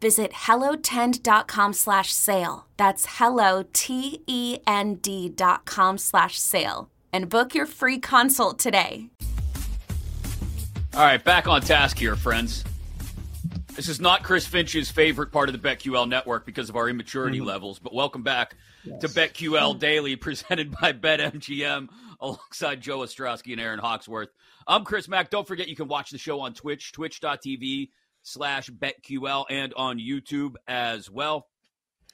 Visit hellotend.com slash sale. That's hello, T-E-N-D dot com slash sale. And book your free consult today. All right, back on task here, friends. This is not Chris Finch's favorite part of the BetQL network because of our immaturity mm-hmm. levels, but welcome back yes. to BetQL Daily, presented by BetMGM, alongside Joe Ostrowski and Erin Hawksworth. I'm Chris Mack. Don't forget you can watch the show on Twitch, twitch.tv slash BetQL, and on YouTube as well.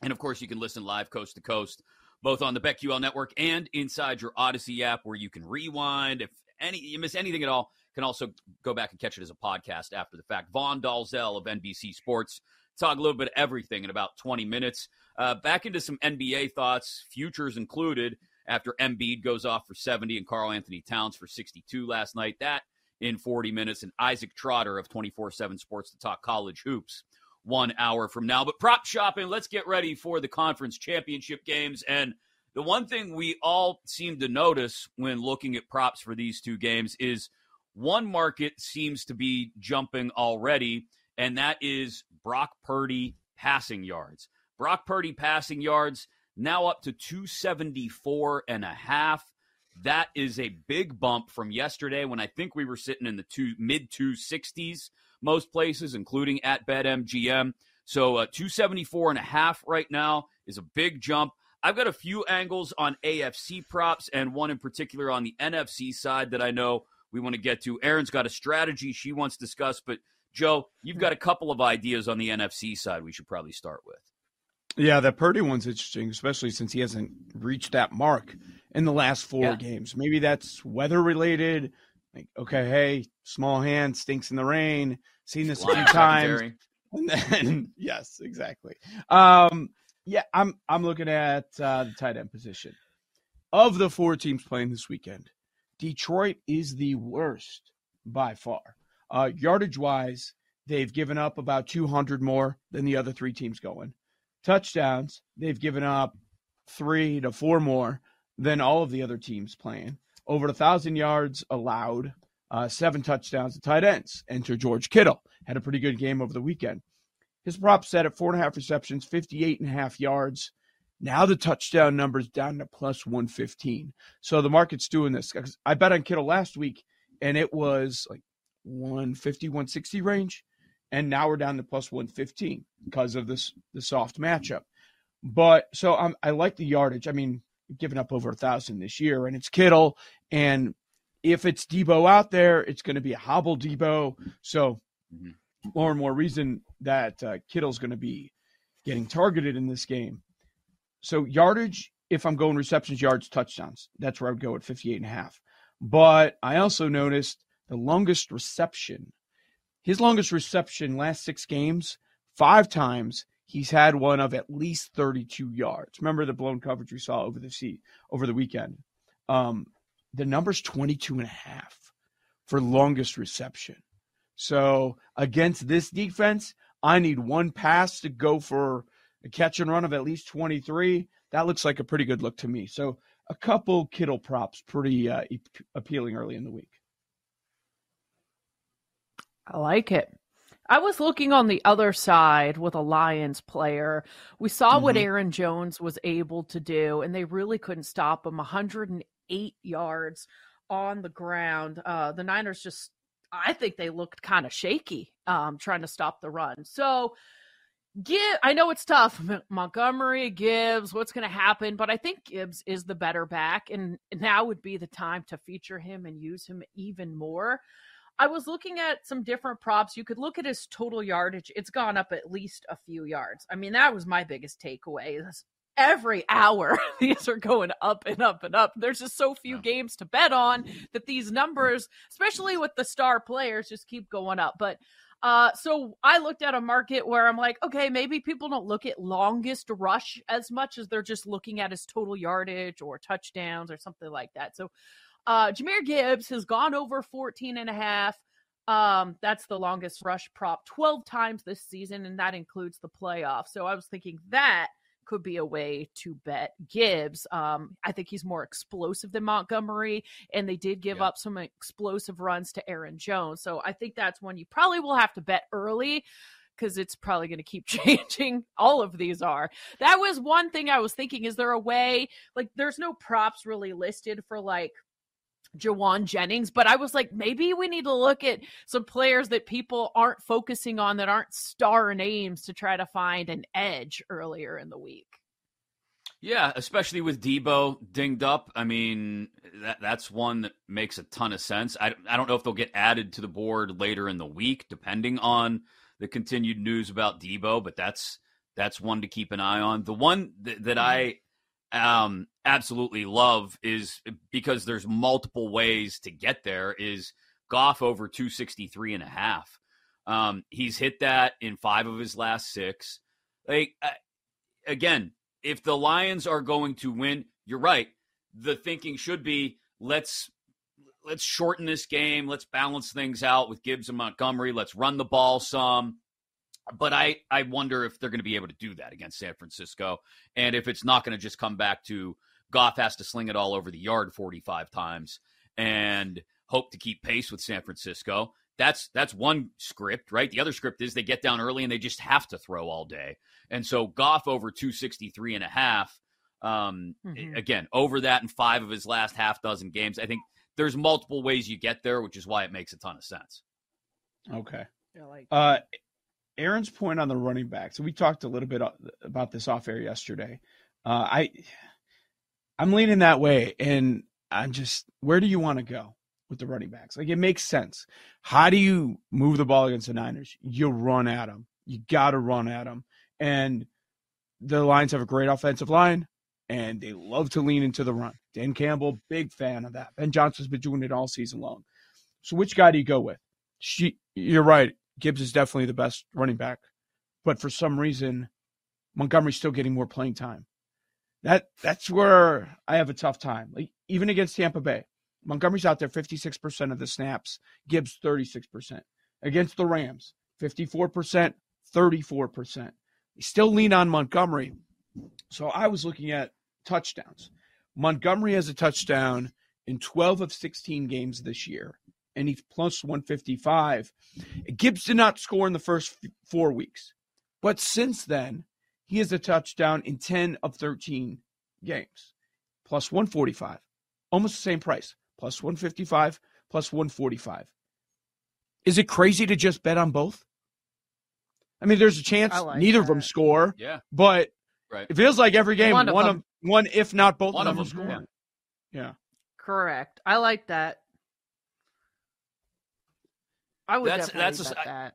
And of course, you can listen live coast to coast, both on the BetQL network and inside your Audacy app, where you can rewind if any you miss anything at all can also go back and catch it as a podcast after the fact. Vaughn Dalzell of NBC Sports talk a little bit of everything in about 20 minutes. Uh, back into some NBA thoughts, futures included, after Embiid goes off for 70 and Karl-Anthony Towns for 62 last night. That in 40 minutes. And Isaac Trotter of 24 7 Sports to talk college hoops one hour from now. But prop shopping, let's get ready for the conference championship games. And the one thing we all seem to notice when looking at props for these two games is – one market seems to be jumping already, and that is Brock Purdy passing yards. Brock Purdy passing yards now up to 274 and a half. That is a big bump from yesterday when I think we were sitting in the two mid 260s most places, including at BetMGM. So uh, 274 and a half right now is a big jump. I've got a few angles on AFC props and one in particular on the NFC side that I know we want to get to. Erin's got a strategy she wants to discuss, but Joe, you've got a couple of ideas on the NFC side we should probably start with. Yeah, that Purdy one's interesting, especially since he hasn't reached that mark in the last four yeah. games. Maybe that's weather related. Like, okay, hey, small hand stinks in the rain. Seen this a few times. And then, yes, exactly. Um, yeah, I'm I'm looking at uh, the tight end position of the four teams playing this weekend. Detroit is the worst by far. Uh, yardage wise, they've given up about 200 more than the other three teams going. Touchdowns, they've given up three to four more than all of the other teams playing. Over a thousand yards allowed, uh, seven touchdowns to tight ends. Enter George Kittle. Had a pretty good game over the weekend. His prop set at four and a half receptions, 58 and a half yards. Now the touchdown number's down to plus 115. So the market's doing this. I bet on Kittle last week and it was like 150, 160 range. And now we're down to plus 115 because of this the soft matchup. But so I'm, I like the yardage. I mean, giving up over a thousand this year, and it's Kittle. And if it's Deebo out there, it's going to be a hobble Deebo. So mm-hmm. more and more reason that uh, Kittle's going to be getting targeted in this game. So yardage, if I'm going receptions, yards, touchdowns, that's where I would go at 58 and a half. But I also noticed the longest reception. His longest reception last six games, five times he's had one of at least 32 yards. Remember the blown coverage we saw over the sea over the weekend. Um, the number's 22 and a half for longest reception. So against this defense, I need one pass to go for a catch and run of at least 23. That looks like a pretty good look to me. So a couple Kittle props pretty uh, appealing early in the week. I like it. I was looking on the other side with a Lions player. We saw mm-hmm. what Aaron Jones was able to do, and they really couldn't stop him. 108 yards on the ground. Uh, the Niners just, I think they looked kind of shaky um, trying to stop the run. So, Give, I know it's tough. Montgomery, Gibbs, what's going to happen? But I think Gibbs is the better back, and now would be the time to feature him and use him even more. I was looking at some different props. You could look at his total yardage. It's gone up at least a few yards. I mean, that was my biggest takeaway. Every hour, these are going up and up and up. There's just so few games to bet on that these numbers, especially with the star players, just keep going up. But uh, so I looked at a market where I'm like, okay, maybe people don't look at longest rush as much as they're just looking at his total yardage or touchdowns or something like that. So uh, Jahmyr Gibbs has gone over 14 and a half. Um, that's the longest rush prop 12 times this season, and that includes the playoffs. So I was thinking that could be a way to bet Gibbs. Um, I think he's more explosive than Montgomery, and they did give yeah. up some explosive runs to Aaron Jones. So I think that's one you probably will have to bet early because it's probably going to keep changing. All of these are. That was one thing I was thinking. Is there a way, like, there's no props really listed for like Jauan Jennings, but I was like, maybe we need to look at some players that people aren't focusing on that aren't star names to try to find an edge earlier in the week. Yeah, especially with Deebo dinged up. I mean, that that's one that makes a ton of sense. I, I don't know if they'll get added to the board later in the week, depending on the continued news about Deebo, but that's that's one to keep an eye on. The one that, that I um, absolutely love is because there's multiple ways to get there is Goff over 263 and a half. Um, he's hit that in five of his last six. Like, uh, again, if the Lions are going to win, you're right. The thinking should be let's let's shorten this game. Let's balance things out with Gibbs and Montgomery. Let's run the ball some. But I, I wonder if they're going to be able to do that against San Francisco. And if it's not going to just come back to Goff has to sling it all over the yard 45 times and hope to keep pace with San Francisco. That's that's one script, right? The other script is they get down early and they just have to throw all day. And so Goff over 263 and a half. Um, mm-hmm. again, over that in five of his last half dozen games. I think there's multiple ways you get there, which is why it makes a ton of sense. Okay. Yeah, like uh, Erin's point on the running backs. We talked a little bit about this off air yesterday. Uh, I I'm leaning that way, and I'm just where do you want to go with the running backs? Like it makes sense. How do you move the ball against the Niners? You run at them. You got to run at them, and the Lions have a great offensive line, and they love to lean into the run. Dan Campbell, big fan of that. Ben Johnson's been doing it all season long. So which guy do you go with? She, you're right. Gibbs is definitely the best running back, but for some reason, Montgomery's still getting more playing time. That that's where I have a tough time. Like even against Tampa Bay, Montgomery's out there 56% of the snaps, Gibbs 36%. Against the Rams, 54%, 34%. They still lean on Montgomery. So I was looking at touchdowns. Montgomery has a touchdown in 12 of 16 games this year and he's plus 155. Gibbs did not score in the first four weeks, but since then, he has a touchdown in 10 of 13 games, plus 145, almost the same price, plus 155, plus 145. Is it crazy to just bet on both? I mean, there's a chance like neither that. of them score. Yeah. But right. it feels like every game, one, one of, them, one, if not both one of them, them score. Yeah. yeah. Correct. I like that. I would that's, definitely that's bet a, that.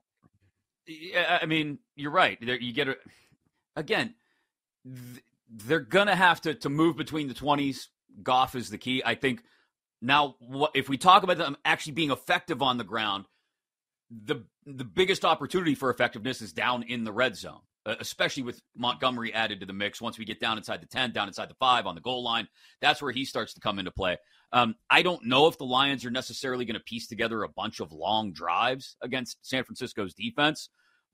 Yeah, I mean, you're right. There, you get it again. Th- they're gonna have to to move between the twenties. Goff is the key. I think. Now, what, if we talk about them actually being effective on the ground, the the biggest opportunity for effectiveness is down in the red zone, especially with Montgomery added to the mix. Once we get down inside the ten, down inside the five on the goal line, that's where he starts to come into play. Um, I don't know if the Lions are necessarily going to piece together a bunch of long drives against San Francisco's defense,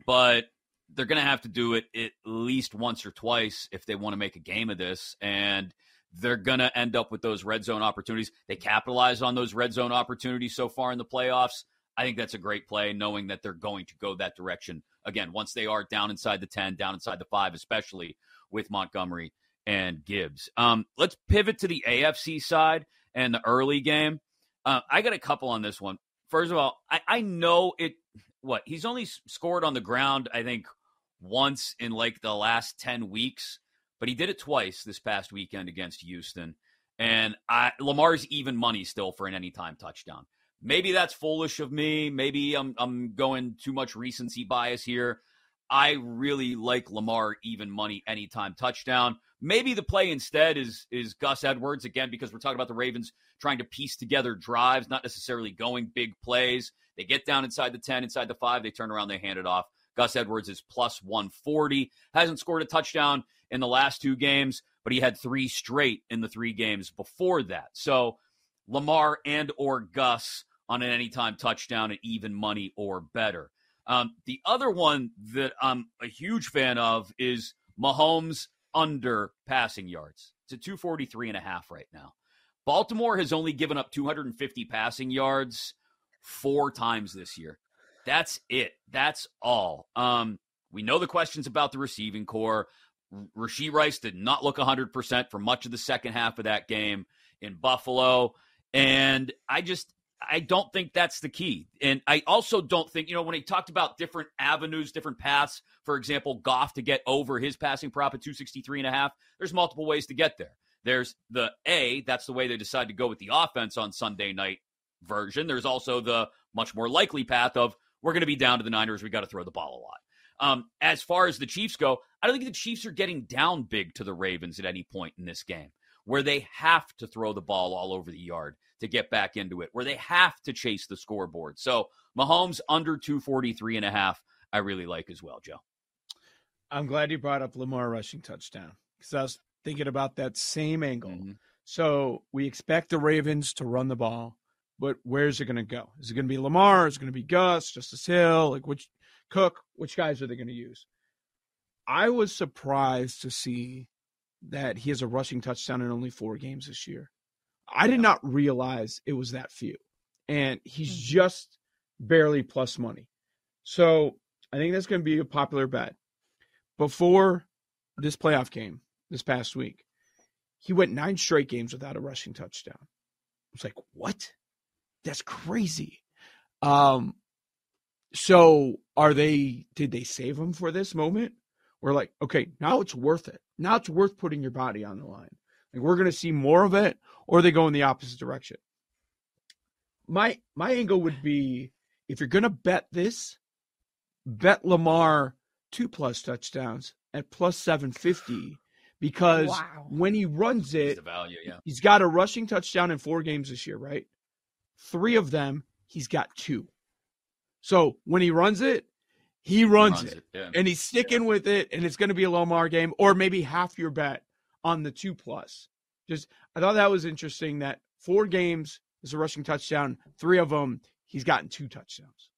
but they're going to have to do it at least once or twice if they want to make a game of this. And they're going to end up with those red zone opportunities. They capitalize on those red zone opportunities so far in the playoffs. I think that's a great play, knowing that they're going to go that direction again once they are down inside the 10, down inside the 5, especially with Montgomery and Gibbs. Um, let's pivot to the AFC side and the early game. Uh, I got a couple on this one. First of all, I, I know it. What he's only scored on the ground, I think, once in like the last ten weeks, but he did it twice this past weekend against Houston. And I, Lamar's even money still for an anytime touchdown. Maybe that's foolish of me. Maybe I'm I'm going too much recency bias here. I really like Lamar even money anytime touchdown. Maybe the play instead is is Gus Edwards again because we're talking about the Ravens trying to piece together drives, not necessarily going big plays. They get down inside the 10, inside the 5, they turn around, they hand it off. Gus Edwards is plus 140. Hasn't scored a touchdown in the last two games, but he had 3 straight in the 3 games before that. So, Lamar and or Gus on an anytime touchdown at even money or better. Um, the other one that I'm a huge fan of is Mahomes under passing yards. It's a 243 and a half right now. Baltimore has only given up 250 passing yards four times this year. That's it. That's all. Um, we know the questions about the receiving corps. Rashee Rice did not look 100% for much of the second half of that game in Buffalo. And I just, I don't think that's the key. And I also don't think, you know, when he talked about different avenues, different paths, for example, Goff to get over his passing prop at 263 and a half, there's multiple ways to get there. There's the A, that's the way they decide to go with the offense on Sunday night version. There's also the much more likely path of we're going to be down to the Niners. We got to throw the ball a lot. Um, as far as the Chiefs go, I don't think the Chiefs are getting down big to the Ravens at any point in this game where they have to throw the ball all over the yard to get back into it, where they have to chase the scoreboard. So Mahomes under 243 and a half, I really like as well, Joe. I'm glad you brought up Lamar rushing touchdown because I was thinking about that same angle. Mm-hmm. So we expect the Ravens to run the ball, but where's it going to go? Is it going to be Lamar? Is it going to be Gus, Justice Hill? Like which Cook? Which guys are they going to use? I was surprised to see that he has a rushing touchdown in only four games this year. I did not realize it was that few. And he's mm-hmm. just barely plus money. So I think that's going to be a popular bet. Before this playoff game this past week, he went nine straight games without a rushing touchdown. I was like, what? That's crazy. Um, so are they, did they save him for this moment? We're like, okay, now it's worth it. Now it's worth putting your body on the line. Like we're going to see more of it, or they go in the opposite direction. My my angle would be if you're going to bet this, bet Lamar two plus touchdowns at plus seven fifty because wow. when he runs it, value, yeah. he's got a rushing touchdown in four games this year, right? Three of them, he's got two. So when he runs it, he runs, he runs it, it yeah. and he's sticking yeah. with it, and it's going to be a Lamar game, or maybe half your bet on the two plus. Just I thought that was interesting that four games is a rushing touchdown, three of them he's gotten two touchdowns.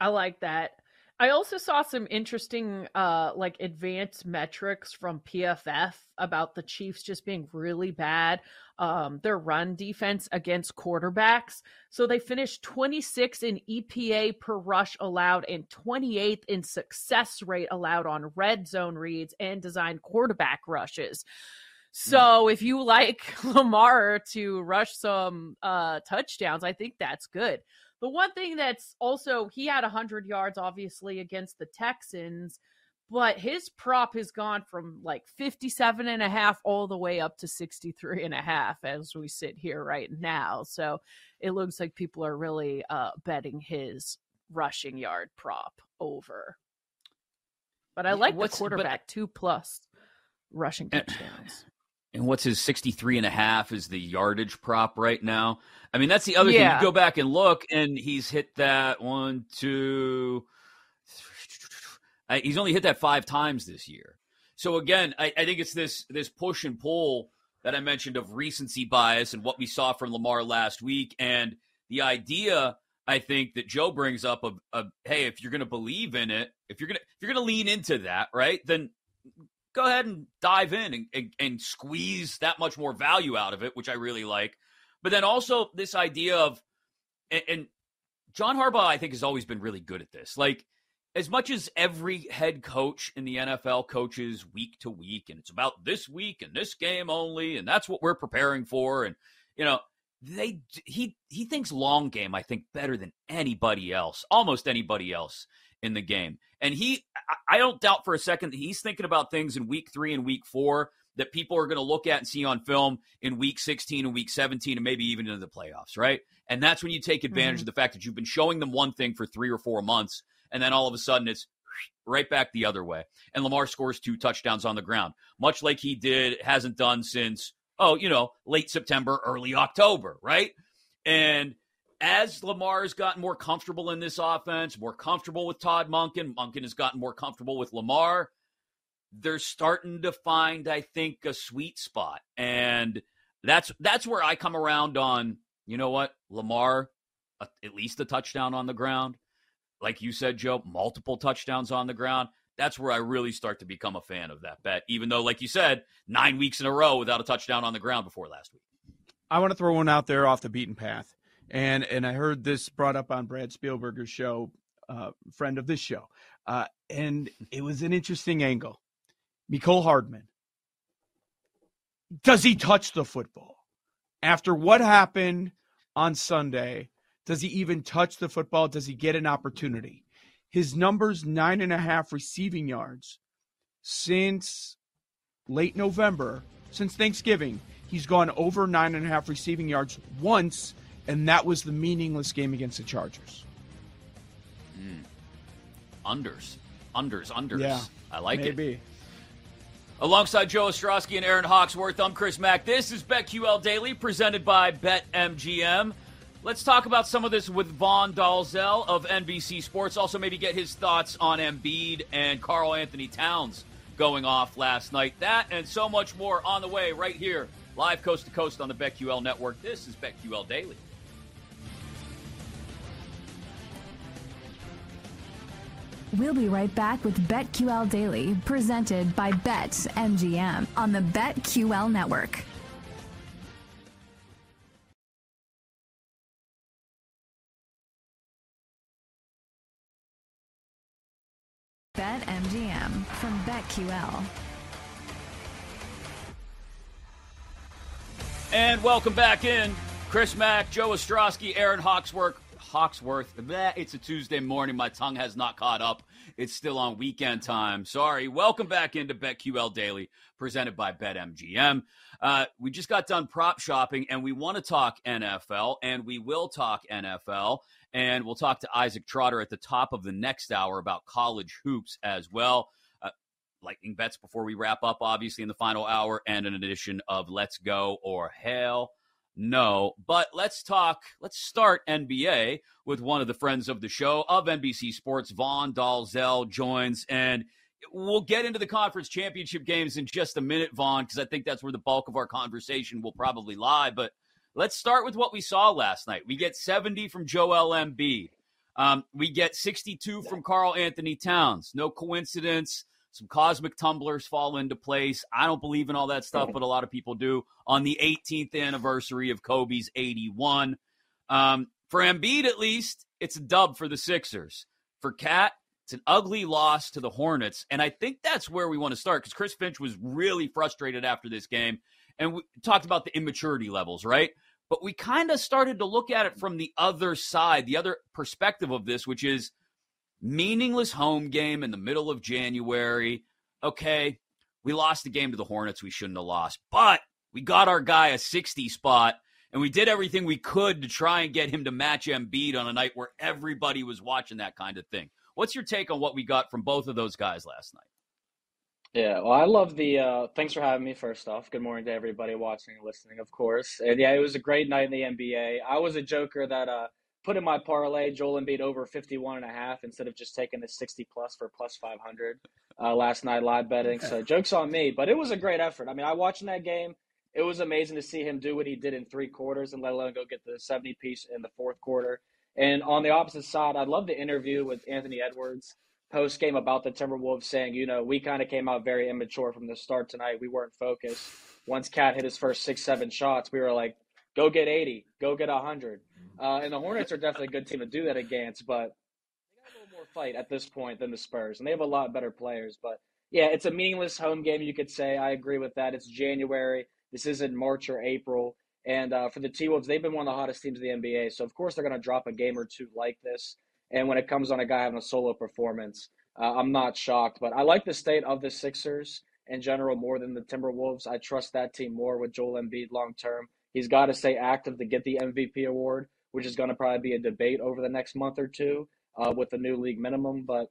I like that. I also saw some interesting uh like advanced metrics from PFF about the Chiefs just being really bad um their run defense against quarterbacks. So they finished 26 in EPA per rush allowed and 28th in success rate allowed on red zone reads and designed quarterback rushes. So if you like Lamar to rush some uh touchdowns, I think that's good. The one thing that's also, he had 100 yards, obviously, against the Texans, but his prop has gone from like 57 and a half all the way up to 63 and a half as we sit here right now. So it looks like people are really uh, betting his rushing yard prop over. But I like What's, the quarterback but, two plus rushing touchdowns and what's his 63 and a half is the yardage prop right now. I mean, that's the other yeah. thing. You go back and look, and he's hit that one, two, three, he's only hit that five times this year. So again, I, I think it's this this push and pull that I mentioned of recency bias and what we saw from Lamar last week, and the idea I think that Joe brings up of, of hey, if you're going to believe in it, if you're going to if you're going to lean into that, right, then go ahead and dive in and, and, and squeeze that much more value out of it, which I really like. But then also this idea of, and, and John Harbaugh, I think, has always been really good at this. Like, as much as every head coach in the NFL coaches week to week, and it's about this week and this game only, and that's what we're preparing for, and you know, they he he thinks long game. I think better than anybody else, almost anybody else in the game, and he I don't doubt for a second that he's thinking about things in week three and week four that people are going to look at and see on film in week 16 and week 17 and maybe even into the playoffs, right? And that's when you take advantage mm-hmm. of the fact that you've been showing them one thing for three or four months and then all of a sudden it's right back the other way. And Lamar scores two touchdowns on the ground, much like he did, hasn't done since, oh, you know, late September, early October, right? And as Lamar has gotten more comfortable in this offense, more comfortable with Todd Monken, Monken has gotten more comfortable with Lamar. They're starting to find, I think, a sweet spot. And that's that's where I come around on, you know what, Lamar, at least a touchdown on the ground like you said, Joe, multiple touchdowns on the ground. That's where I really start to become a fan of that bet, even though, like you said, nine weeks in a row without a touchdown on the ground before last week. I want to throw one out there off the beaten path. And and I heard this brought up on Brad Spielberger's show, uh, friend of this show. Uh, and it was an interesting angle. Mecole Hardman. Does he touch the football? After what happened on Sunday, does he even touch the football? Does he get an opportunity? His numbers nine and a half receiving yards since late November, since Thanksgiving. He's gone over nine and a half receiving yards once, and that was the meaningless game against the Chargers. Mm. Unders, unders, unders. Yeah, I like maybe. it. Alongside Joe Ostrowski and Erin Hawksworth, I'm Chris Mack. This is BetQL Daily, presented by BetMGM. Let's talk about some of this with Vaughn Dalzell of NBC Sports. Also, maybe get his thoughts on Embiid and Karl-Anthony Towns going off last night. That and so much more on the way right here, live coast to coast on the BetQL network. This is BetQL Daily. We'll be right back with BetQL Daily, presented by BetMGM on the BetQL network. BetMGM from BetQL. And welcome back in. Chris Mack, Joe Ostrowski, Erin Hawksworth. Hawksworth. It's a Tuesday morning. My tongue has not caught up. It's still on weekend time. Sorry. Welcome back into BetQL Daily, presented by BetMGM. Uh, we just got done prop shopping, and we want to talk NFL, and we will talk NFL. And we'll talk to Isaac Trotter at the top of the next hour about college hoops as well. Uh, lightning bets before we wrap up, obviously, in the final hour, and an edition of Let's Go or Hell no. But let's talk, let's start NBA with one of the friends of the show of NBC Sports, Vaughn Dalzell joins. And we'll get into the conference championship games in just a minute, Vaughn, because I think that's where the bulk of our conversation will probably lie. But Let's start with what we saw last night. We get 70 from Joel Embiid. Um, we get 62 from Karl-Anthony Towns. No coincidence. Some cosmic tumblers fall into place. I don't believe in all that stuff, but a lot of people do. On the 18th anniversary of Kobe's 81. Um, for Embiid, at least, it's a dub for the Sixers. For KAT, it's an ugly loss to the Hornets. And I think that's where we want to start because Chris Finch was really frustrated after this game. And we talked about the immaturity levels, right? But we kind of started to look at it from the other side, the other perspective of this, which is meaningless home game in the middle of January. Okay, we lost the game to the Hornets we shouldn't have lost, but we got our guy a 60 spot and we did everything we could to try and get him to match Embiid on a night where everybody was watching that kind of thing. What's your take on what we got from both of those guys last night? Yeah, well, I love the. Uh, thanks for having me. First off, good morning to everybody watching and listening, of course. And yeah, it was a great night in the NBA. I was a joker that uh, put in my parlay Joel Embiid over 51 and a half instead of just taking the 60 plus for plus 500 uh, last night live betting. So jokes on me, but it was a great effort. I mean, I watching that game. It was amazing to see him do what he did in three quarters and let alone go get the 70 piece in the fourth quarter. And on the opposite side, I love the interview with Anthony Edwards post game about the Timberwolves, saying, you know, we kind of came out very immature from the start tonight. We weren't focused. Once KAT hit his first six, seven shots, we were like, go get 80, go get 100. Uh, and the Hornets are definitely a good team to do that against, but they got a little more fight at this point than the Spurs, and they have a lot better players. But yeah, it's a meaningless home game, you could say. I agree with that. It's January. This isn't March or April. And uh, for the T Wolves, they've been one of the hottest teams in the NBA. So, of course, they're going to drop a game or two like this. And when it comes on a guy having a solo performance, uh, I'm not shocked. But I like the state of the Sixers in general more than the Timberwolves. I trust that team more with Joel Embiid long term. He's got to stay active to get the MVP award, which is going to probably be a debate over the next month or two uh, with the new league minimum. But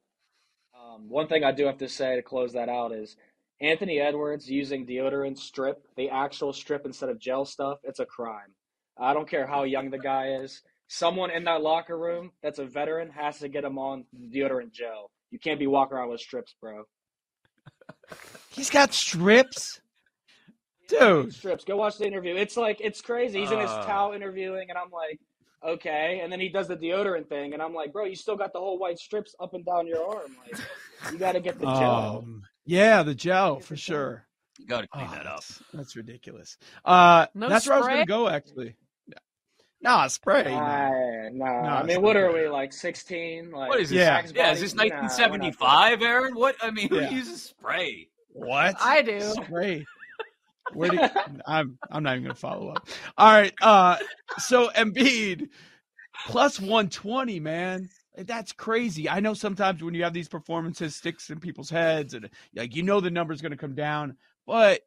um, one thing I do have to say to close that out is Anthony Edwards using deodorant strip, the actual strip instead of gel stuff, it's a crime. I don't care how young the guy is. Someone in that locker room that's a veteran has to get him on deodorant gel. You can't be walking around with strips, bro. He's got strips? Dude. Strips. Go watch the interview. It's like, it's crazy. He's in his Uh. towel interviewing, and I'm like, okay. And then he does the deodorant thing, and I'm like, bro, you still got the whole white strips up and down your arm. Like, you got to get the gel. Um, yeah, the gel for sure. You got to clean Oh, that up. That's, that's ridiculous. Uh, No that's where I was spray? going to go, actually. Nah, spray. Nah, man. nah. I mean, not what are we like? Sixteen? Like, What is this? Yeah. Yeah, is body? this Nah, 1975, Erin? What? I mean, who Yeah. uses spray? What? I do. Spray. Where do you, I'm I'm not even gonna follow up. All right. Uh so Embiid plus 120, man. That's crazy. I know sometimes when you have these performances, sticks in people's heads, and like you know the number's gonna come down, but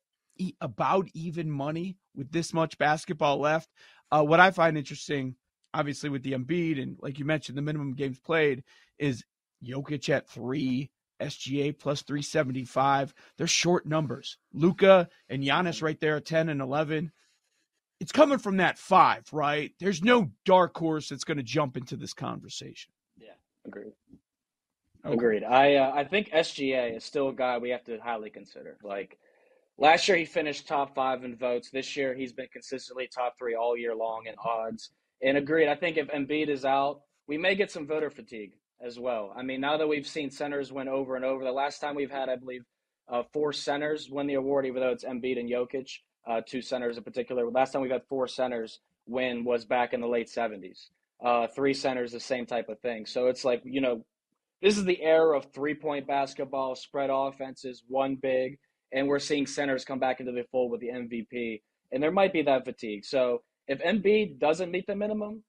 about even money with this much basketball left. Uh, what I find interesting, obviously with the Embiid and like you mentioned, the minimum games played is Jokic at three, SGA plus 375. They're short numbers. Luka and Giannis right there at 10 and 11. It's coming from that five, right? There's no dark horse that's going to jump into this conversation. Yeah, agreed. Okay. Agreed. I uh, I think SGA is still a guy we have to highly consider. Like last year, he finished top five in votes. This year, he's been consistently top three all year long in odds. And agreed. I think if Embiid is out, we may get some voter fatigue as well. I mean, now that we've seen centers win over and over, the last time we've had, I believe, uh, four centers win the award, even though it's Embiid and Jokic, uh, two centers in particular. Last time we've had four centers win was back in the late 70s. Uh, three centers, the same type of thing. So it's like, you know, this is the era of three point basketball, spread offenses, one big, and we're seeing centers come back into the fold with the MVP. And there might be that fatigue. So if Embiid doesn't meet the minimum,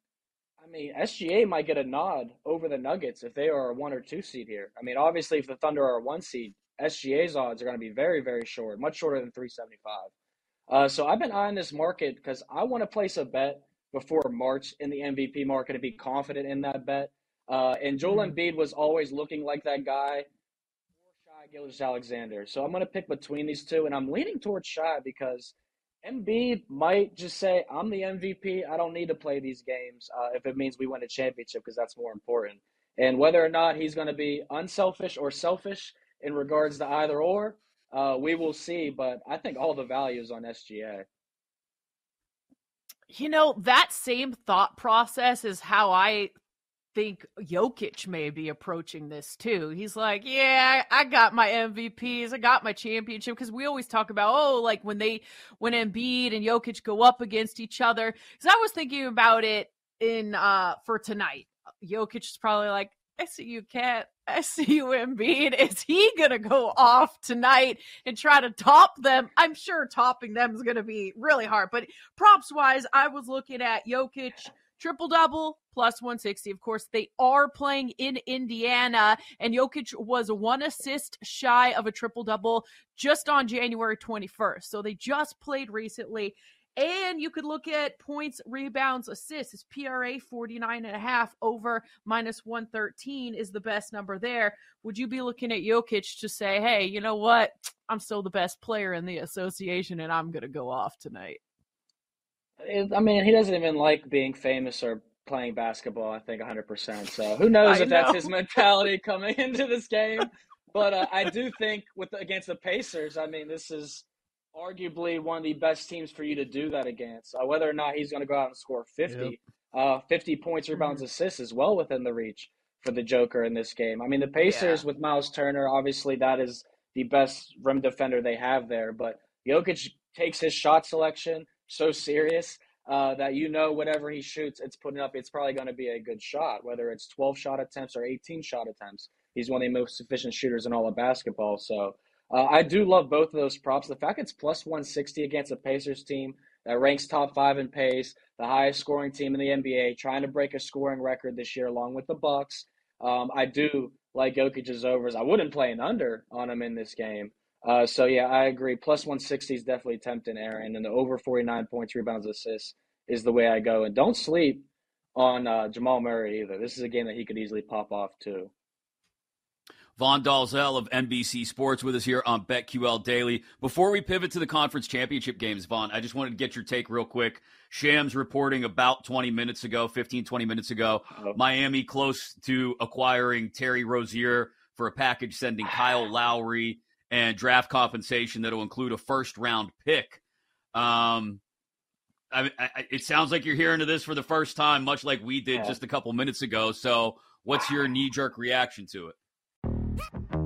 I mean, SGA might get a nod over the Nuggets if they are a one or two seed here. I mean, obviously, if the Thunder are a one seed, SGA's odds are going to be very, very short, much shorter than 375. Uh, so I've been eyeing this market because I want to place a bet before March in the MVP market and be confident in that bet. Uh, and Joel Embiid was always looking like that guy for Gilgeous-Alexander. So I'm going to pick between these two, and I'm leaning towards Shai because Embiid might just say, I'm the MVP. I don't need to play these games uh, if it means we win a championship because that's more important. And whether or not he's going to be unselfish or selfish in regards to either or, uh, we will see. But I think all the value is on SGA. You know, that same thought process is how I think Jokic may be approaching this too. He's like, yeah, I got my MVPs, I got my championship because we always talk about oh, like when they when Embiid and Jokic go up against each other. Because I was thinking about it in uh for tonight. Jokic is probably like, I see you, KAT. I see you, Embiid. Is he gonna go off tonight and try to top them? I'm sure topping them is gonna be really hard. But props wise, I was looking at Jokic triple double plus 160. Of course, they are playing in Indiana, and Jokic was one assist shy of a triple double just on January 21st. So they just played recently. And you could look at points, rebounds, assists. His PRA 49 and a half over minus 113 is the best number there. Would you be looking at Jokic to say, hey, you know what? I'm still the best player in the association and I'm going to go off tonight? It- I mean, he doesn't even like being famous or playing basketball. I think 100%. So who knows I if that's his mentality coming into this game? But uh, I do think with the, against the Pacers, I mean, this is arguably one of the best teams for you to do that against. Uh, whether or not he's going to go out and score 50, uh, 50 points, rebounds, assists is well within the reach. for the Joker in this game. I mean, the Pacers yeah. with Miles Turner, obviously that is the best rim defender they have there, but Jokic takes his shot selection so serious uh, that you know whatever he shoots, it's putting up. It's probably going to be a good shot, whether it's 12 shot attempts or 18 shot attempts. He's one of the most efficient shooters in all of basketball. So uh, I do love both of those props. The fact it's plus 160 against a Pacers team that ranks top five in pace, the highest scoring team in the NBA, trying to break a scoring record this year, along with the Bucks. Um, I do like Jokic's overs. I wouldn't play an under on him in this game. Uh, so yeah, I agree. Plus 160 is definitely tempting, Erin, and the over 49 points, rebounds, assists is the way I go. And don't sleep on uh, Jamal Murray either. This is a game that he could easily pop off too. Vaughn Dalzell of NBC Sports with us here on BetQL Daily. Before we pivot to the conference championship games, Vaughn, I just wanted to get your take real quick. Shams reporting about 20 minutes ago, 15, 20 minutes ago, oh. Miami close to acquiring Terry Rozier for a package sending Kyle Lowry and draft compensation that'll include a first round pick. Um, I, I, it sounds like you're hearing to this for the first time, much like we did just a couple minutes ago. So, what's your knee jerk reaction to it?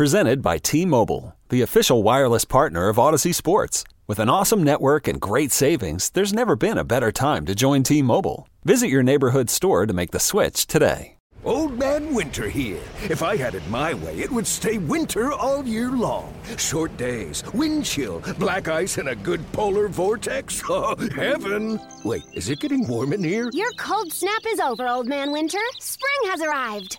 Presented by T Mobile, the official wireless partner of Audacy Sports. With an awesome network and great savings, there's never been a better time to join T Mobile. Visit your neighborhood store to make the switch today. Old Man Winter here. If I had it my way, it would stay winter all year long. Short days, wind chill, black ice, and a good polar vortex. Oh, heaven! Wait, is it getting warm in here? Your cold snap is over, Old Man Winter. Spring has arrived.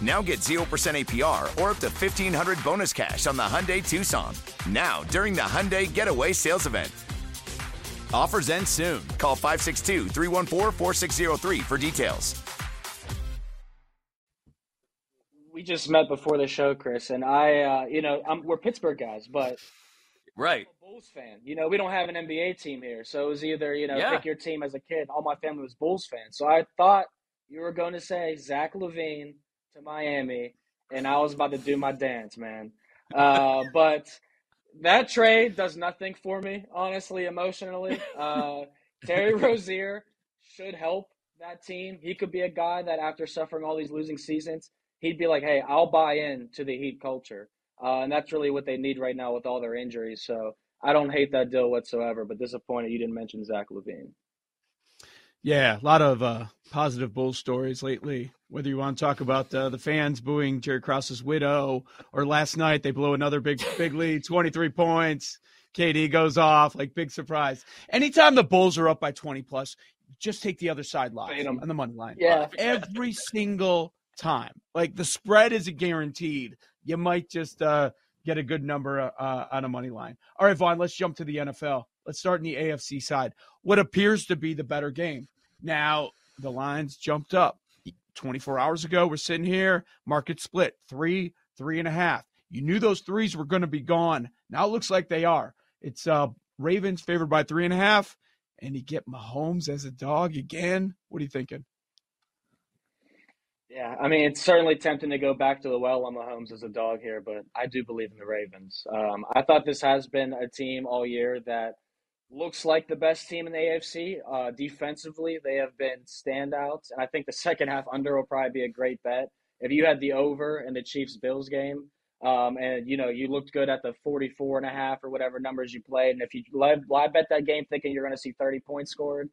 Now get 0% APR or up to 1500 bonus cash on the Hyundai Tucson. Now, during the Hyundai Getaway Sales Event. Offers end soon. Call 562 314 4603 for details. We just met before the show, Chris, and I, uh, you know, I'm, we're Pittsburgh guys, but right. Bulls fan. You know, we don't have an NBA team here, so it was either you know yeah. pick your team as a kid. All my family was Bulls fans, so I thought you were going to say Zach LaVine to Miami, and I was about to do my dance, man. Uh, but that trade does nothing for me, honestly, emotionally. Uh, Terry Rozier should help that team. He could be a guy that, after suffering all these losing seasons, he'd be like, "Hey, I'll buy in to the Heat culture," uh, and that's really what they need right now with all their injuries. So I don't hate that deal whatsoever, but disappointed you didn't mention Zach LaVine. Yeah, a lot of uh, positive bull stories lately. Whether you want to talk about uh, the fans booing Jerry Krause's widow, or last night they blew another big big lead, twenty three points. KD goes off, like big surprise. Anytime the Bulls are up by twenty plus, just take the other side line on the money line. Yeah, every single time. Like the spread is a guaranteed. You might just uh, get a good number uh, on a money line. All right, Vaughn, let's jump to the NFL. Let's start in the AFC side. What appears to be the better game. Now, the lines jumped up 24 hours ago. We're sitting here, market split three, three and a half. You knew those threes were going to be gone. Now it looks like they are. It's uh, Ravens favored by three and a half, and you get Mahomes as a dog again. What are you thinking? Yeah, I mean, it's certainly tempting to go back to the well on Mahomes as a dog here, but I do believe in the Ravens. Um, I thought this has been a team all year that looks like the best team in the AFC. Uh, defensively, they have been standouts, and I think the second half under will probably be a great bet. If you had the over in the Chiefs Bills game, um, and you know you looked good at the 44 and a half or whatever numbers you played, and if you live, live bet that game thinking you're going to see 30 points scored,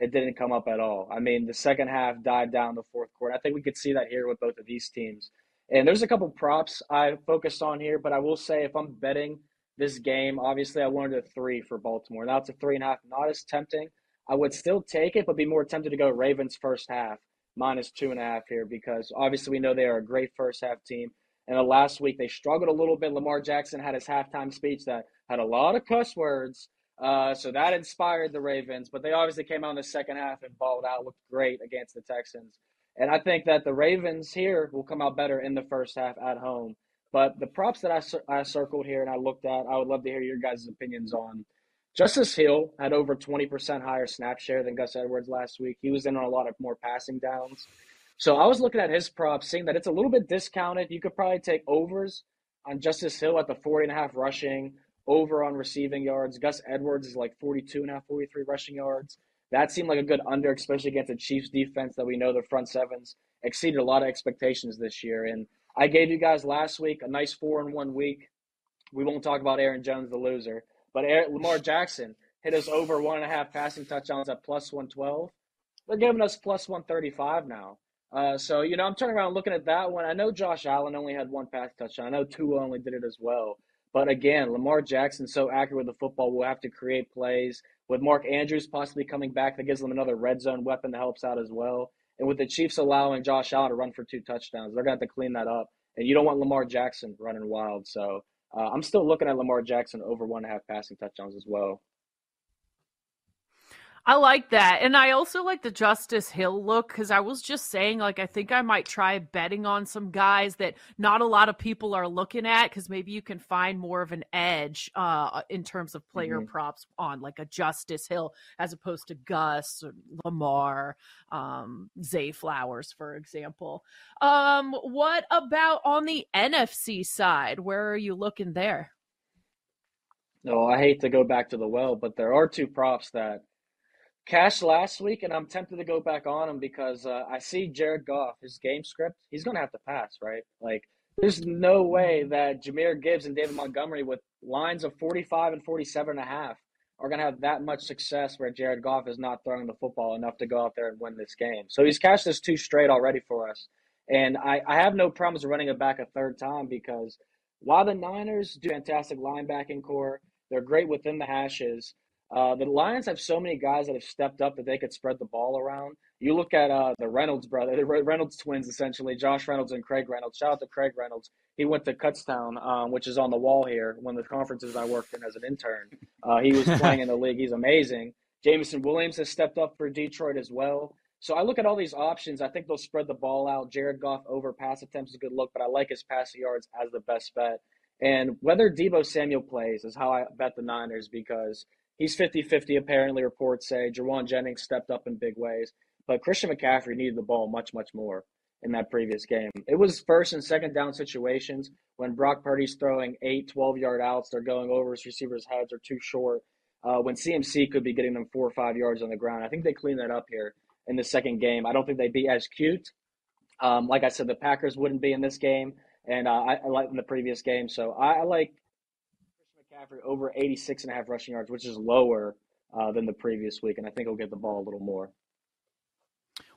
it didn't come up at all. I mean, the second half died down the fourth quarter. I think we could see that here with both of these teams. And there's a couple props I focused on here, but I will say if I'm betting this game, obviously I wanted a three for Baltimore. Now it's a three and a half, not as tempting. I would still take it, but be more tempted to go Ravens first half minus two and a half here because obviously we know they are a great first half team. And the last week they struggled a little bit. Lamar Jackson had his halftime speech that had a lot of cuss words uh, so that inspired the Ravens, but they obviously came out in the second half and balled out, looked great against the Texans. And I think that the Ravens here will come out better in the first half at home. But the props that I, I circled here and I looked at, I would love to hear your guys' opinions on. Justice Hill had over 20% higher snap share than Gus Edwards last week. He was in on a lot of more passing downs. So I was looking at his props, seeing that it's a little bit discounted. You could probably take overs on Justice Hill at the 40 and a half rushing, over on receiving yards. Gus Edwards is like 42 and a half, 43 rushing yards. That seemed like a good under, especially against the Chiefs defense that we know the front sevens exceeded a lot of expectations this year. And I gave you guys last week a nice four in one week. We won't talk about Aaron Jones, the loser, but Lamar Jackson hit us over one and a half passing touchdowns at plus 112. They're giving us plus 135 now. Uh, so, you know, I'm turning around looking at that one. I know Josh Allen only had one pass touchdown. I know Tua only did it as well. But again, Lamar Jackson so accurate with the football will have to create plays. With Mark Andrews possibly coming back, that gives them another red zone weapon that helps out as well. And with the Chiefs allowing Josh Allen to run for two touchdowns, they're going to have to clean that up. And you don't want Lamar Jackson running wild. So uh, I'm still looking at Lamar Jackson over one and a half passing touchdowns as well. I like that. And I also like the Justice Hill look because I was just saying, like, I think I might try betting on some guys that not a lot of people are looking at because maybe you can find more of an edge uh, in terms of player mm-hmm. props on like a Justice Hill as opposed to Gus or Lamar, um, Zay Flowers, for example. Um, what about on the NFC side? Where are you looking there? No, I hate to go back to the well, but there are two props that Cash last week, and I'm tempted to go back on him because uh, I see Jared Goff, his game script, he's going to have to pass, right? Like, there's no way that Jahmyr Gibbs and David Montgomery with lines of 45 and 47 and a half are going to have that much success where Jared Goff is not throwing the football enough to go out there and win this game. So he's cashed this two straight already for us. And I, I have no problems running it back a third time because while the Niners do fantastic linebacking corps, they're great within the hashes. Uh, the Lions have so many guys that have stepped up that they could spread the ball around. You look at uh, the Reynolds brother, the Reynolds twins, essentially, Josh Reynolds and Craig Reynolds. Shout out to Craig Reynolds. He went to Kutztown, um, which is on the wall here, one of the conferences I worked in as an intern. Uh, he was playing in the league. He's amazing. Jameson Williams has stepped up for Detroit as well. So I look at all these options. I think they'll spread the ball out. Jared Goff over pass attempts is a good look, but I like his passing yards as the best bet. And whether Deebo Samuel plays is how I bet the Niners because – he's 50 50, apparently, reports say. Jauan Jennings stepped up in big ways, but Christian McCaffrey needed the ball much, much more in that previous game. It was first and second down situations when Brock Purdy's throwing eight, 12 yard outs, they're going over his receivers' heads or too short. Uh, when CMC could be getting them four or five yards on the ground. I think they cleaned that up here in the second game. I don't think they'd be as cute. Um, like I said, the Packers wouldn't be in this game, and uh, I, I like in the previous game. So I, I like McCaffrey over 86 and a half rushing yards, which is lower uh, than the previous week, and I think he'll get the ball a little more.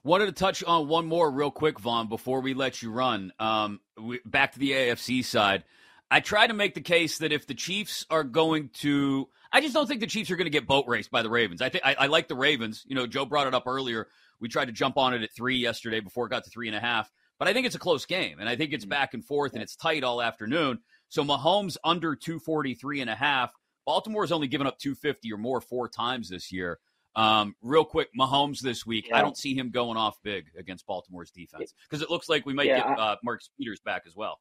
Wanted to touch on one more real quick, Vaughn, before we let you run. Um, we, back to the AFC side. I try to make the case that if the Chiefs are going to, I just don't think the Chiefs are going to get boat raced by the Ravens. I think I, like the Ravens. You know, Joe brought it up earlier. We tried to jump on it at three yesterday before it got to three and a half. But I think it's a close game, and I think it's mm-hmm. back and forth, and it's tight all afternoon. So Mahomes under 243 and a half. Baltimore's only given up 250 or more four times this year. Um, real quick, Mahomes this week. Yeah. I don't see him going off big against Baltimore's defense because it looks like we might yeah, get uh, Mark Peters back as well.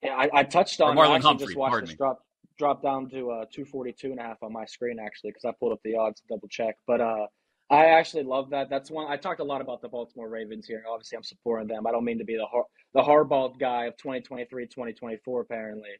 Yeah, I, I touched on. Or Marlon Humphrey. Just watched this drop drop down to uh, 242 and a half on my screen actually because I pulled up the odds to double check. But uh, I actually love that. That's one I talked a lot about the Baltimore Ravens here. Obviously, I'm supporting them. I don't mean to be the har- the hardball guy of 2023, 2024, apparently,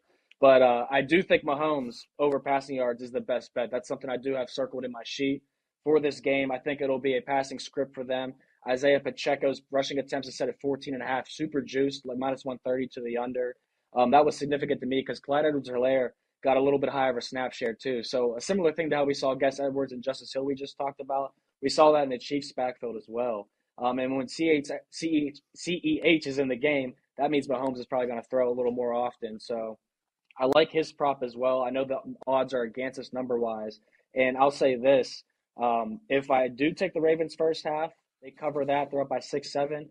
but uh, I do think Mahomes over passing yards is the best bet. That's something I do have circled in my sheet for this game. I think it'll be a passing script for them. Isaiah Pacheco's rushing attempts is set at 14 and a half, super juiced, like minus 130 to the under. Um, that was significant to me because Clyde Edwards-Helaire got a little bit higher of a snap share too. So a similar thing to how we saw Gus Edwards and Justice Hill we just talked about. We saw that in the Chiefs backfield as well. Um, and when CEH, CEH is in the game, that means Mahomes is probably going to throw a little more often. So I like his prop as well. I know the odds are against us number wise. And I'll say this um, if I do take the Ravens first half, they cover that, they're up by six, seven.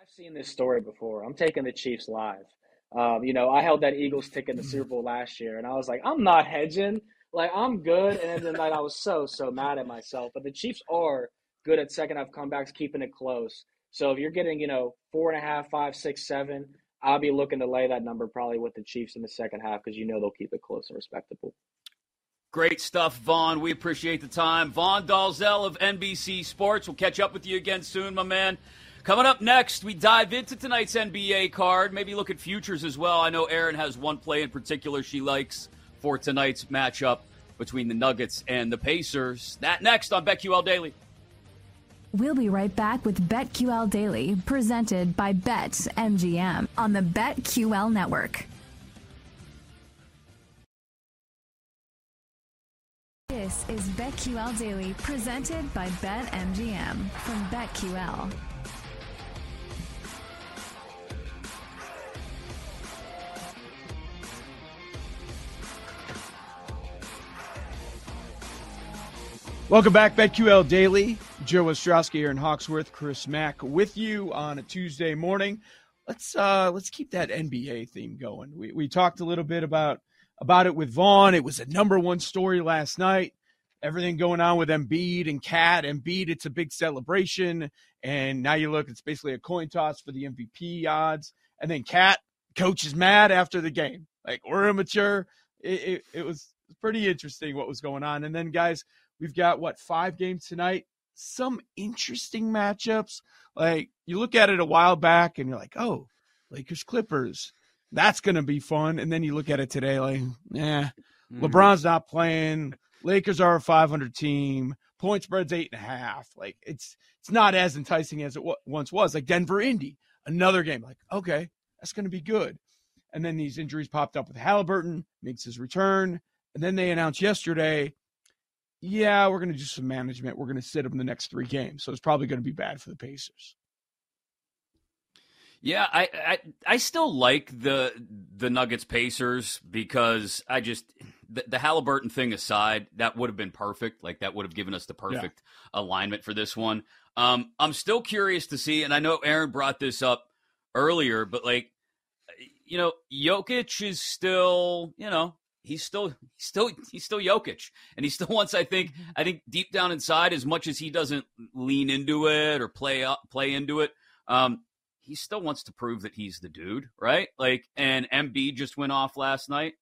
I've seen this story before. I'm taking the Chiefs live. Um, you know, I held that Eagles ticket in the Super Bowl last year, and I was like, I'm not hedging. Like, I'm good. And then night, I was so, so mad at myself. But the Chiefs are good at second half comebacks, keeping it close. So if you're getting, you know, four and a half, five, six, seven, I'll be looking to lay that number probably with the Chiefs in the second half because you know they'll keep it close and respectable. Great stuff, Vaughn. We appreciate the time. Vaughn Dalzell of NBC Sports. We'll catch up with you again soon, my man. Coming up next, we dive into tonight's NBA card. Maybe look at futures as well. I know Erin has one play in particular she likes for tonight's matchup between the Nuggets and the Pacers. That next on BetQL Daily. We'll be right back with BetQL Daily, presented by BetMGM on the BetQL network. This is BetQL Daily, presented by BetMGM from BetQL. Welcome back, BetQL Daily. Joe Ostrowski here in Hawksworth, Chris Mack with you on a Tuesday morning. Let's uh let's keep that NBA theme going. We we talked a little bit about about it with Vaughn. It was a number one story last night. Everything going on with Embiid and KAT. Embiid, it's a big celebration. And now you look, it's basically a coin toss for the MVP odds. And then KAT, coach is mad after the game. Like, we're immature. It, it, it was pretty interesting what was going on. And then, guys, We've got what five games tonight. Some interesting matchups. Like you look at it a while back and you're like, oh, Lakers Clippers. That's gonna be fun. And then you look at it today, like, yeah, mm-hmm. LeBron's not playing. Lakers are a 500 team. Point spread's eight and a half. Like it's it's not as enticing as it w- once was. Like Denver Indy, another game. Like okay, that's going to be good. And then these injuries popped up with Halliburton, makes his return. And then they announced yesterday yeah, we're going to do some management. We're going to sit them the next three games. So it's probably going to be bad for the Pacers. Yeah, I, I I still like the the Nuggets Pacers because I just the, the Halliburton thing aside, that would have been perfect. Like that would have given us the perfect yeah. alignment for this one. Um, I'm still curious to see, and I know Erin brought this up earlier, but like, you know, Jokic is still, you know, he's still he's still he's still Jokic, and he still wants. I think. I think deep down inside, as much as he doesn't lean into it or play up play into it, um, he still wants to prove that he's the dude, right? Like, and Embiid just went off last night.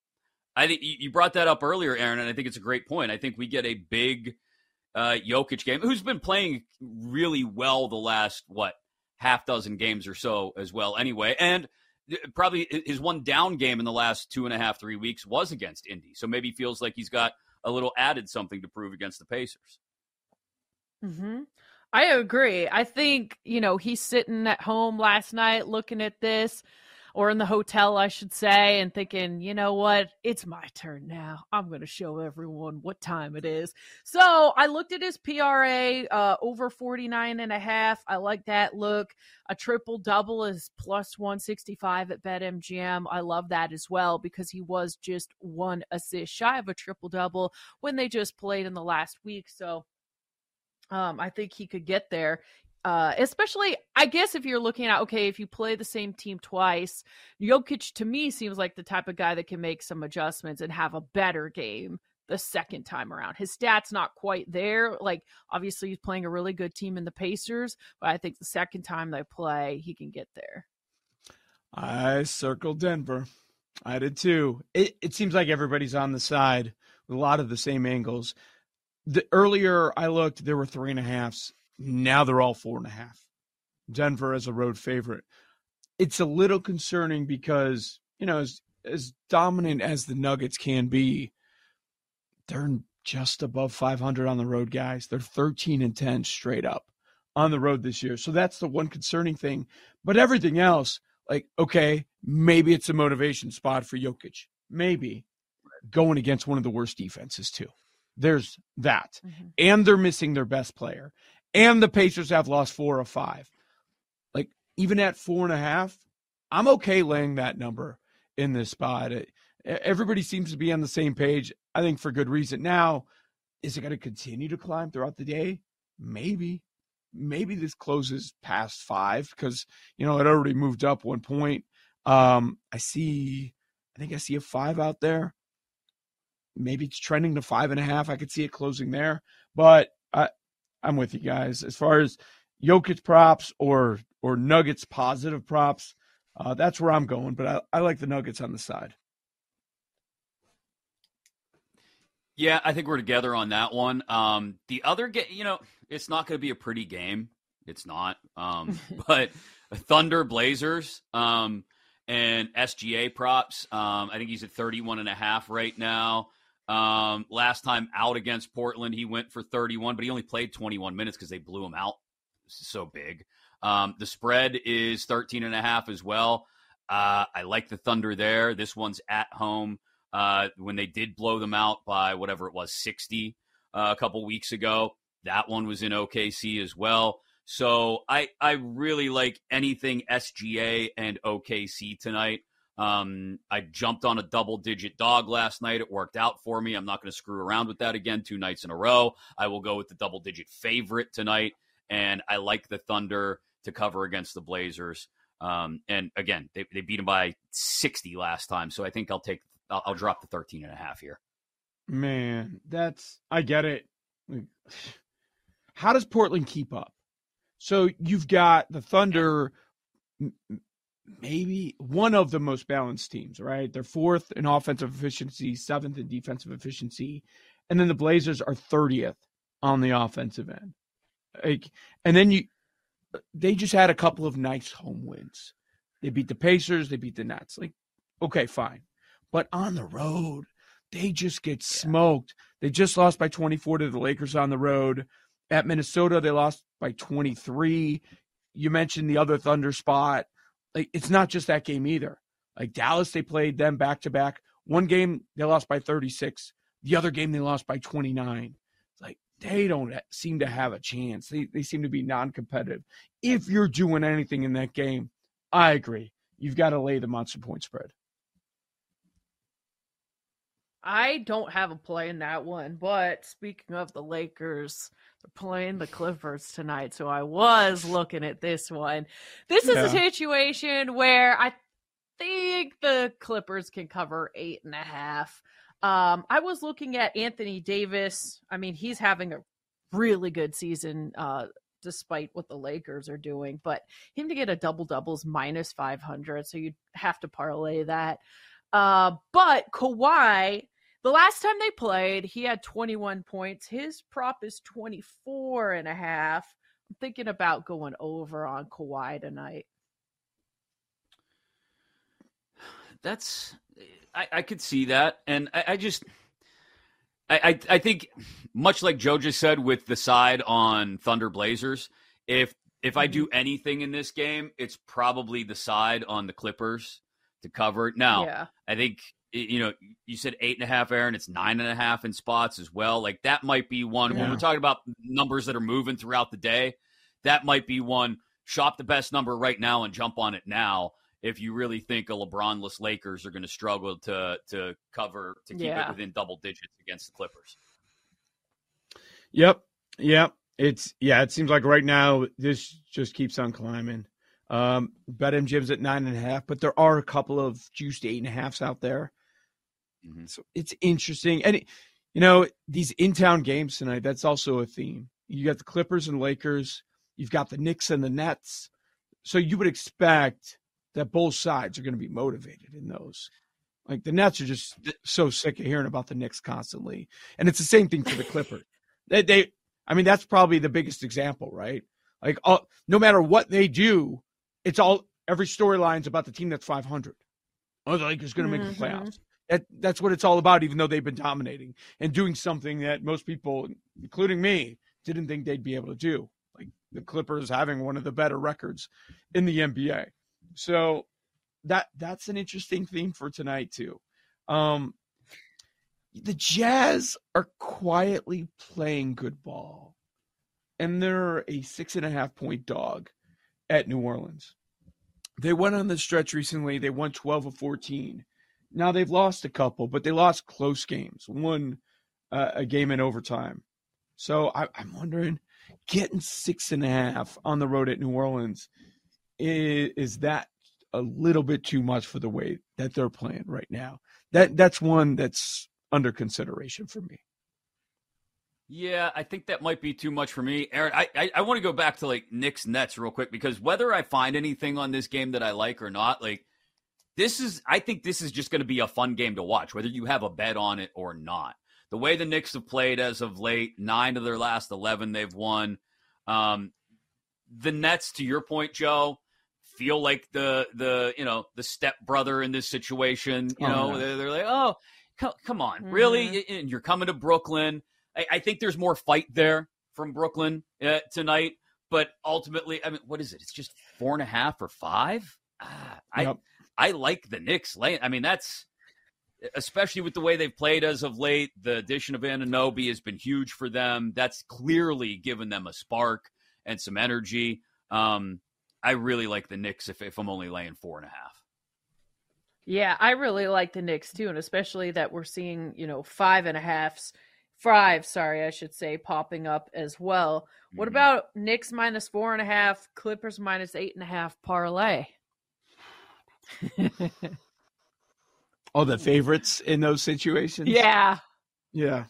I think you brought that up earlier, Erin, and I think it's a great point. I think we get a big uh, Jokic game, who's been playing really well the last what half dozen games or so as well, anyway, and probably his one down game in the last two and a half, three weeks was against Indy. So maybe feels like he's got a little added something to prove against the Pacers. Mm-hmm. I agree. I think, you know, he's sitting at home last night looking at this or in the hotel, I should say, and thinking, you know what, it's my turn now. I'm going to show everyone what time it is. So I looked at his PRA uh, over 49 and a half. I like that look. A triple double is plus 165 at BetMGM. I love that as well because he was just one assist shy of a triple double when they just played in the last week. So um, I think he could get there. Uh, especially, I guess, if you're looking at okay, if you play the same team twice, Jokic to me seems like the type of guy that can make some adjustments and have a better game the second time around. His stats not quite there. Like obviously, he's playing a really good team in the Pacers, but I think the second time they play, he can get there. I circled Denver. I did too. It, it seems like everybody's on the side with a lot of the same angles. the earlier I looked, there were three and a halfs. Now they're all four and a half. Denver as a road favorite. It's a little concerning because, you know, as as dominant as the Nuggets can be, they're just above 500 on the road, guys. They're 13 and 10 straight up on the road this year. So that's the one concerning thing. But everything else, like, okay, maybe it's a motivation spot for Jokic. Maybe going against one of the worst defenses, too. There's that. Mm-hmm. And they're missing their best player. And the Pacers have lost four or five. Like, even at four and a half, I'm okay laying that number in this spot. It, everybody seems to be on the same page. I think for good reason. Now, is it going to continue to climb throughout the day? Maybe. Maybe this closes past five because, you know, it already moved up one point. Um, I see, I think I see a five out there. Maybe it's trending to five and a half. I could see it closing there. But I'm with you guys. As far as Jokic props or or Nuggets positive props, uh, that's where I'm going. But I, I like the Nuggets on the side. Yeah, I think we're together on that one. Um, the other game, you know, it's not going to be a pretty game. It's not. Um, but Thunder Blazers um, and SGA props. Um, I think he's at 31 and a half right now. Um, last time out against Portland, he went for 31, but he only played 21 minutes because they blew him out. So big. Um, the spread is 13 and a half as well. Uh, I like the Thunder there. This one's at home uh, when they did blow them out by whatever it was, 60 uh, a couple weeks ago. That one was in OKC as well. So I, I really like anything SGA and OKC tonight. Um, I jumped on a double digit dog last night. It worked out for me. I'm not going to screw around with that again two nights in a row. I will go with the double digit favorite tonight. And I like the Thunder to cover against the Blazers. Um, and again, they, they beat them by 60 last time. So I think I'll take I'll, I'll drop the 13 and a half here. Man, that's I get it. How does Portland keep up? So you've got the Thunder, maybe one of the most balanced teams, right? They're fourth in offensive efficiency, seventh in defensive efficiency, and then the Blazers are 30th on the offensive end. Like, and then you, they just had a couple of nice home wins. They beat the Pacers, they beat the Nets. Like, okay, fine. But on the road, they just get smoked. They just lost by 24 to the Lakers on the road. At Minnesota, they lost by 23. You mentioned the other Thunder spot. Like it's not just that game either. Like Dallas, they played them back to back. One game they lost by 36. The other game they lost by 29. It's like they don't seem to have a chance. They they seem to be non-competitive. If you're doing anything in that game, I agree. You've got to lay the monster point spread. I don't have a play in that one, but speaking of the Lakers, they're playing the Clippers tonight. So I was looking at this one. This is yeah. a situation where I think the Clippers can cover eight and a half. Um, I was looking at Anthony Davis. I mean, he's having a really good season, uh, despite what the Lakers are doing. But him to get a double doubles minus 500, so you'd have to parlay that. Uh, but Kawhi the last time they played, he had 21 points. His prop is 24 and a half. I'm thinking about going over on Kawhi tonight. That's I, I could see that. And I, I just I, I, I think much like Joe just said with the side on Thunder Blazers, if if I do mm-hmm. anything in this game, it's probably the side on the Clippers to cover. It. Now, yeah. I think you know, you said eight and a half, Erin. It's nine and a half in spots as well. Like that might be one yeah. when we're talking about numbers that are moving throughout the day. That might be one. Shop the best number right now and jump on it now. If you really think a LeBronless Lakers are going to struggle to to cover to keep yeah. it within double digits against the Clippers. Yep, yep. It's yeah. It seems like right now this just keeps on climbing. Um, BetMGM's at nine and a half, but there are a couple of juiced eight and a halfs out there. Mm-hmm. So it's interesting. And, it, you know, these in town games tonight, that's also a theme. You got the Clippers and Lakers, you've got the Knicks and the Nets. So you would expect that both sides are going to be motivated in those. Like the Nets are just so sick of hearing about the Knicks constantly. And it's the same thing for the Clippers. They, they I mean, that's probably the biggest example, right? Like, uh, no matter what they do, it's all every storyline's about the team that's 500. Oh, the Lakers going to make mm-hmm. the playoffs. That, that's what it's all about, even though they've been dominating and doing something that most people, including me, didn't think they'd be able to do. Like the Clippers having one of the better records in the NBA. So that that's an interesting theme for tonight too. Um, the Jazz are quietly playing good ball, and they're a six and a half point dog at New Orleans. They went on the stretch recently. They won 12 of 14. Now they've lost a couple, but they lost close games, won uh, a game in overtime. So I, I'm wondering, getting six and a half on the road at New Orleans, is, is that a little bit too much for the way that they're playing right now? That that's one that's under consideration for me. Yeah, I think that might be too much for me, Erin. I I, I want to go back to like Knicks Nets real quick because whether I find anything on this game that I like or not, like this is I think this is just going to be a fun game to watch, whether you have a bet on it or not. The way the Knicks have played as of late, nine of their last eleven they've won. Um, the Nets, to your point, Joe, feel like the the you know the step brother in this situation. You oh, know, they're, they're, like, oh, come, come on, mm-hmm. really? And you're coming to Brooklyn. I, I, think there's more fight there from Brooklyn uh, tonight. But ultimately, I mean, what is it? It's just four and a half or five. Ah, yep. I like the Knicks. I mean, that's especially with the way they've played as of late. The addition of Anunoby has been huge for them. That's clearly given them a spark and some energy. Um, I really like the Knicks if, if I'm only laying four and a half. Yeah, I really like the Knicks too, and especially that we're seeing, you know, five and a halfs, five, sorry, I should say, popping up as well. Mm-hmm. What about Knicks minus four and a half, Clippers minus eight and a half parlay? oh, the favorites in those situations? Yeah. Yeah.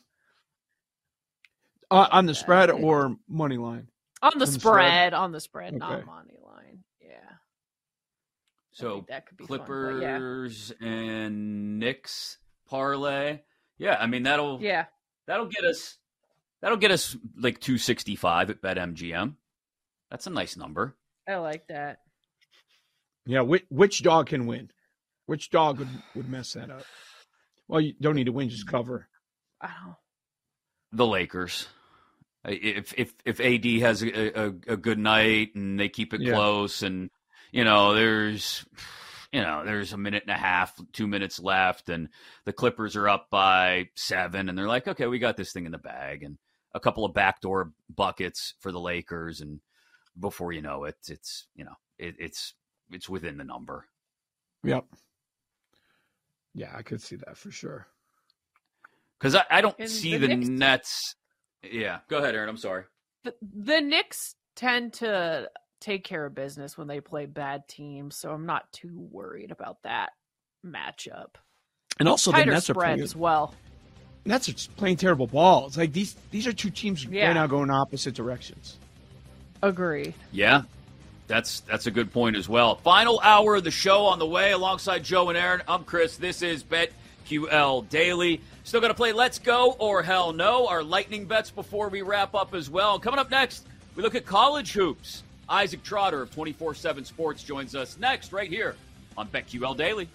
Uh, on the spread or money line? On the, on spread, spread, on the spread, okay. not money line. Yeah. So that could be Clippers fun, yeah. and Knicks parlay. Yeah, I mean that'll yeah that'll get us that'll get us like two sixty five at BetMGM. That's a nice number. I like that. Yeah, which which dog can win? Which dog would, would mess that up? Well, you don't need to win, just cover. Oh. The Lakers. If if if AD has a, a, a good night and they keep it yeah. close, and you know there's you know there's a minute and a half, two minutes left, and the Clippers are up by seven, and they're like, okay, we got this thing in the bag, and a couple of backdoor buckets for the Lakers, and before you know it, it's you know it, it's it's within the number. Yep. Yeah, I could see that for sure. Because I, I, don't see the, the Nets yeah, go ahead, Erin. I'm sorry. The, the Knicks tend to take care of business when they play bad teams, so I'm not too worried about that matchup. And also Tighter the Nets spread are playing, as well. Nets are playing terrible balls. Like these these are two teams yeah. right now going opposite directions. Agree. Yeah. That's that's a good point as well. Final hour of the show on the way alongside Joe and Aaron. I'm Chris. This is BetQL Daily. Still got to play Let's Go or Hell No, our lightning bets before we wrap up as well. Coming up next, we look at college hoops. Isaac Trotter of 24 7 Sports joins us next, right here on BetQL Daily.